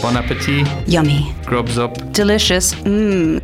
Bon appetit. Yummy. Grubs up. Delicious. Mmm.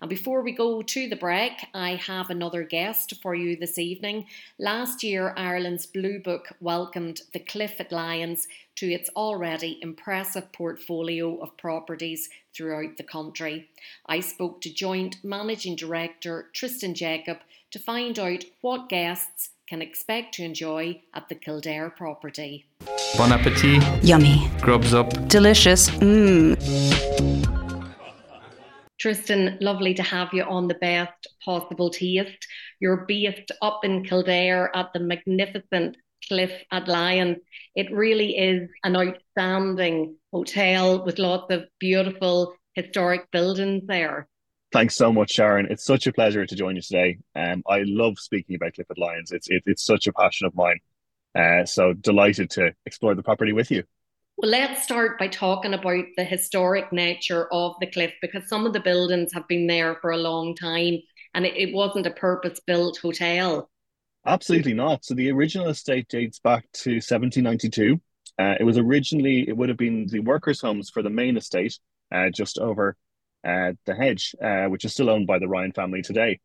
And before we go to the break, I have another guest for you this evening. Last year, Ireland's Blue Book welcomed the Cliff Lyons to its already impressive portfolio of properties throughout the country. I spoke to Joint Managing Director Tristan Jacob to find out what guests can expect to enjoy at the Kildare property. Bon appetit. Yummy. Grubs up. Delicious. Mmm. Tristan, lovely to have you on the best possible taste. You're based up in Kildare at the magnificent Cliff at Lyons. It really is an outstanding hotel with lots of beautiful historic buildings there. Thanks so much, Sharon. It's such a pleasure to join you today. Um, I love speaking about Cliff at Lyons. It's it, it's such a passion of mine. Uh, so delighted to explore the property with you. Well, let's start by talking about the historic nature of the cliff because some of the buildings have been there for a long time and it, it wasn't a purpose built hotel. Absolutely not. So the original estate dates back to 1792. Uh, it was originally, it would have been the workers' homes for the main estate uh, just over uh, the hedge, uh, which is still owned by the Ryan family today.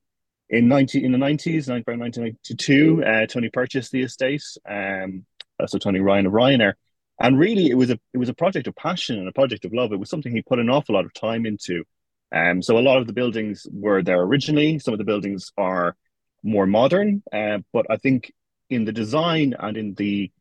In 90, in the 90s, by 1992, uh, Tony purchased the estate. Um, so Tony Ryan of Ryanair. And really it was a it was a project of passion and a project of love. It was something he put an awful lot of time into. Um so a lot of the buildings were there originally. Some of the buildings are more modern uh, but i think in the design and in the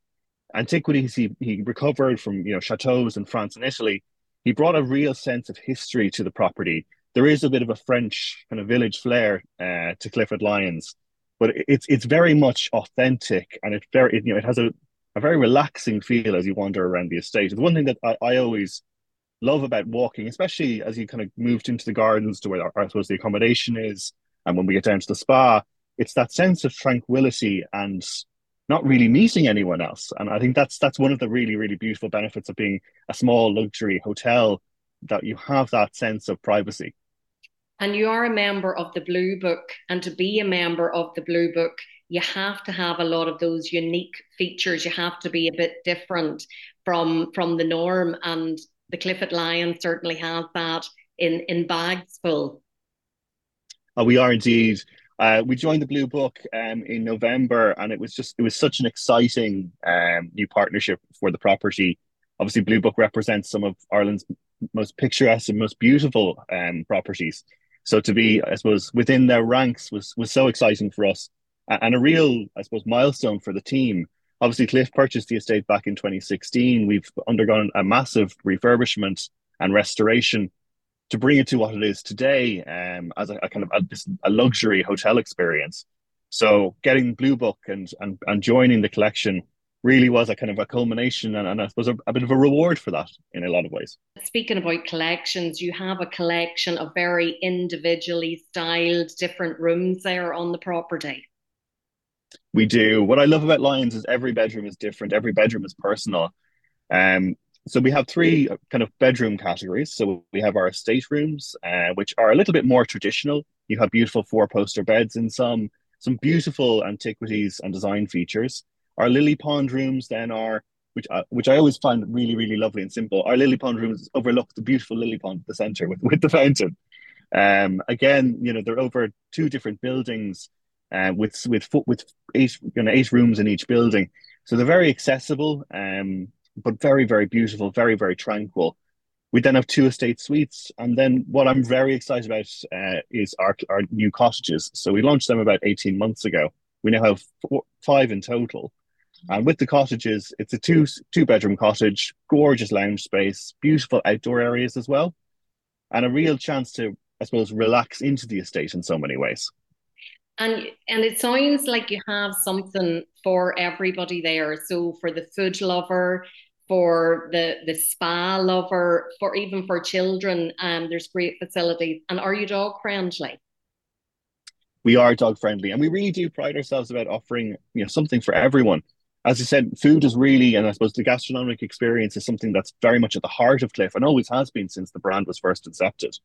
antiquities he, he recovered from you know chateaus in france and italy he brought a real sense of history to the property there is a bit of a french kind of village flair uh, to Cliff at Lyons but it's it's very much authentic and it very you know it has a a very relaxing feel as you wander around the estate. It's one thing that I, I always love about walking, especially as you kind of moved into the gardens to where I suppose the accommodation is, and when we get down to the spa, it's that sense of tranquility and not really meeting anyone else. And I think that's that's one of the really really beautiful benefits of being a small luxury hotel that you have that sense of privacy. And you are a member of the Blue Book, and to be a member of the Blue Book, you have to have a lot of those unique features. You have to be a bit different from from the norm, and the Cliff at Lyons certainly has that in in bags full. Oh, we are indeed. Uh, we joined the Blue Book um, in November, and it was just it was such an exciting um, new partnership for the property. Obviously, Blue Book represents some of Ireland's most picturesque and most beautiful um, properties. So to be, I suppose, within their ranks was was so exciting for us and a real, I suppose, milestone for the team. Obviously, Cliff purchased the estate back in 2016. We've undergone a massive refurbishment and restoration to bring it to what it is today um, as a, a kind of a, a, luxury hotel experience. So getting Blue Book and, and, and joining the collection really was a kind of a culmination and, and I suppose a, a, bit of a reward for that in a lot of ways. Speaking about collections, you have a collection of very individually styled different rooms there on the property. We do. What I love about Lyons is every bedroom is different. Every bedroom is personal. Um, so we have three kind of bedroom categories. So we have our estate rooms, uh, which are a little bit more traditional. You have beautiful four poster beds in some, some beautiful antiquities and design features. Our lily pond rooms then are, which I, which I always find really really lovely and simple. Our lily pond rooms overlook the beautiful lily pond at the center with with the fountain. Um, again, you know they're over two different buildings uh, with with with eight you know, eight rooms in each building. So they're very accessible, um, but very very beautiful, very very tranquil. We then have two estate suites, and then what I'm very excited about uh, is our our new cottages. So we launched them about 18 months ago. We now have four, five in total, and with the cottages, it's a two two bedroom cottage, gorgeous lounge space, beautiful outdoor areas as well, and a real chance to I suppose relax into the estate in so many ways. And and it sounds like you have something for everybody there. So for the food lover for the the spa lover for even for children um there's great facilities. And are you dog friendly? We are dog friendly and we really do pride ourselves about offering you know something for everyone as you said food is really and i suppose the gastronomic experience is something that's very much at the heart of cliff and always has been since the brand was first accepted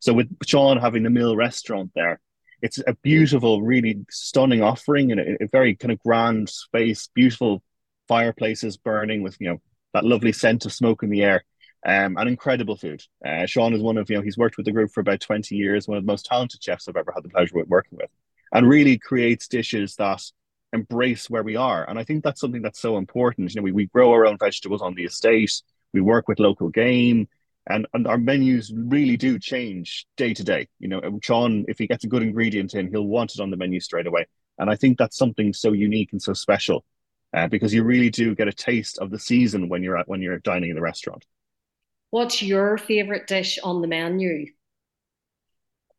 so with sean having the mill restaurant there it's a beautiful, really stunning offering and a, a very kind of grand space, beautiful fireplaces burning with you know that lovely scent of smoke in the air, um, and incredible food. Uh, Sean is one of you know he's worked with the group for about twenty years, one of the most talented chefs I've ever had the pleasure of working with, and really creates dishes that embrace where we are. And I think that's something that's so important. You know, we, we grow our own vegetables on the estate. We work with local game and, and our menus really do change day to day. You know, Sean, if he gets a good ingredient in, he'll want it on the menu straight away. And I think that's something so unique and so special uh, because you really do get a taste of the season when you're at when you're dining in the restaurant. What's your favorite dish on the menu?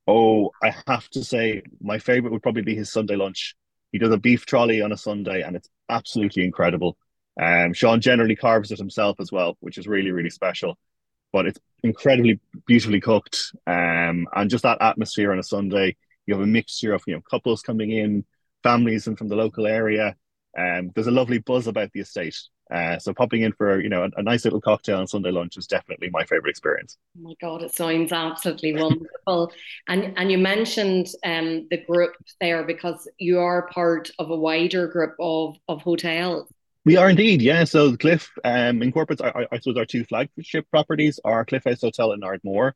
Oh, I have to say, my favorite would probably be his Sunday lunch. He does a beef trolley on a Sunday, and it's absolutely incredible. Um, Sean generally carves it himself as well, which is really, really special. But it's incredibly beautifully cooked, um, and just that atmosphere on a Sunday. You have a mixture of you know couples coming in, families and from the local area. Um, there's a lovely buzz about the estate. Uh, so popping in for you know a, a, nice little cocktail on Sunday lunch is definitely my favorite experience. Oh my god, it sounds absolutely wonderful. and and you mentioned um, the group there because you are part of a wider group of of hotels. We are indeed, yeah. So the Cliff um, incorporates, I, I suppose, our two flagship properties, our Cliff House Hotel in Ardmore,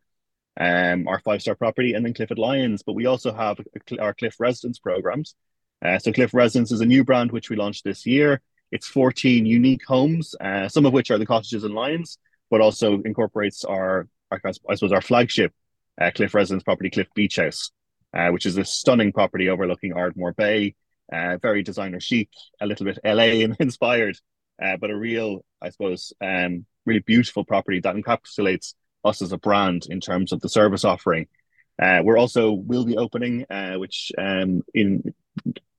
um, our five star property, and then Cliff at Lyons. But we also have our Cliff Residence programs. Uh, so Cliff Residence is a new brand which we launched this year. It's 14 unique homes, uh, some of which are the cottages and Lyons, but also incorporates our, our I suppose, our flagship uh, Cliff Residence property, Cliff Beach House, uh, which is a stunning property overlooking Ardmore Bay. Uh, very designer chic, a little bit LA inspired, uh, but a real, I suppose, um, really beautiful property that encapsulates us as a brand in terms of the service offering. Uh, we're also will be opening, uh, which um, in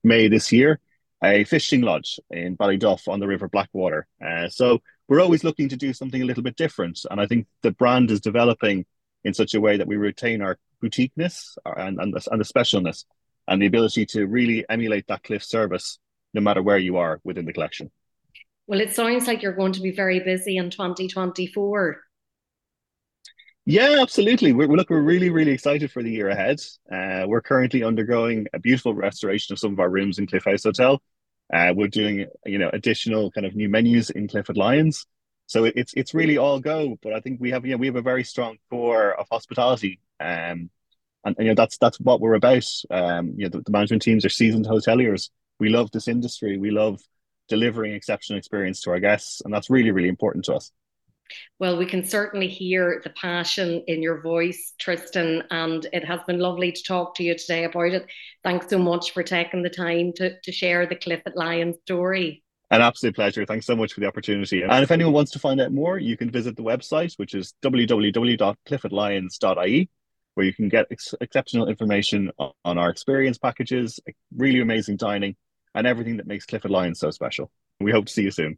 May this year, a fishing lodge in Ballyduff on the River Blackwater. Uh, so we're always looking to do something a little bit different, and I think the brand is developing in such a way that we retain our boutiqueness and and the, and the specialness and the ability to really emulate that cliff service no matter where you are within the collection. Well, it sounds like you're going to be very busy in 2024. Yeah, absolutely. We're, look, we're really, really excited for the year ahead. Uh, we're currently undergoing a beautiful restoration of some of our rooms in Cliff House Hotel. Uh, we're doing, you know, additional kind of new menus in Cliff at Lyons. So it, it's it's really all go. But I think we have, you know, we have a very strong core of hospitality. Um, and, and you know that's that's what we're about. Um, you know, the, the management teams are seasoned hoteliers. We love this industry. We love delivering exceptional experience to our guests, and that's really really important to us. Well, we can certainly hear the passion in your voice, Tristan, and it has been lovely to talk to you today about it. Thanks so much for taking the time to, to share the Cliff at Lyons story. An absolute pleasure. Thanks so much for the opportunity. And if anyone wants to find out more, you can visit the website, which is www.cliffatlyons.ie where you can get ex- exceptional information on, our experience packages, really amazing dining, and everything that makes Cliff Lyons so special. We hope to see you soon.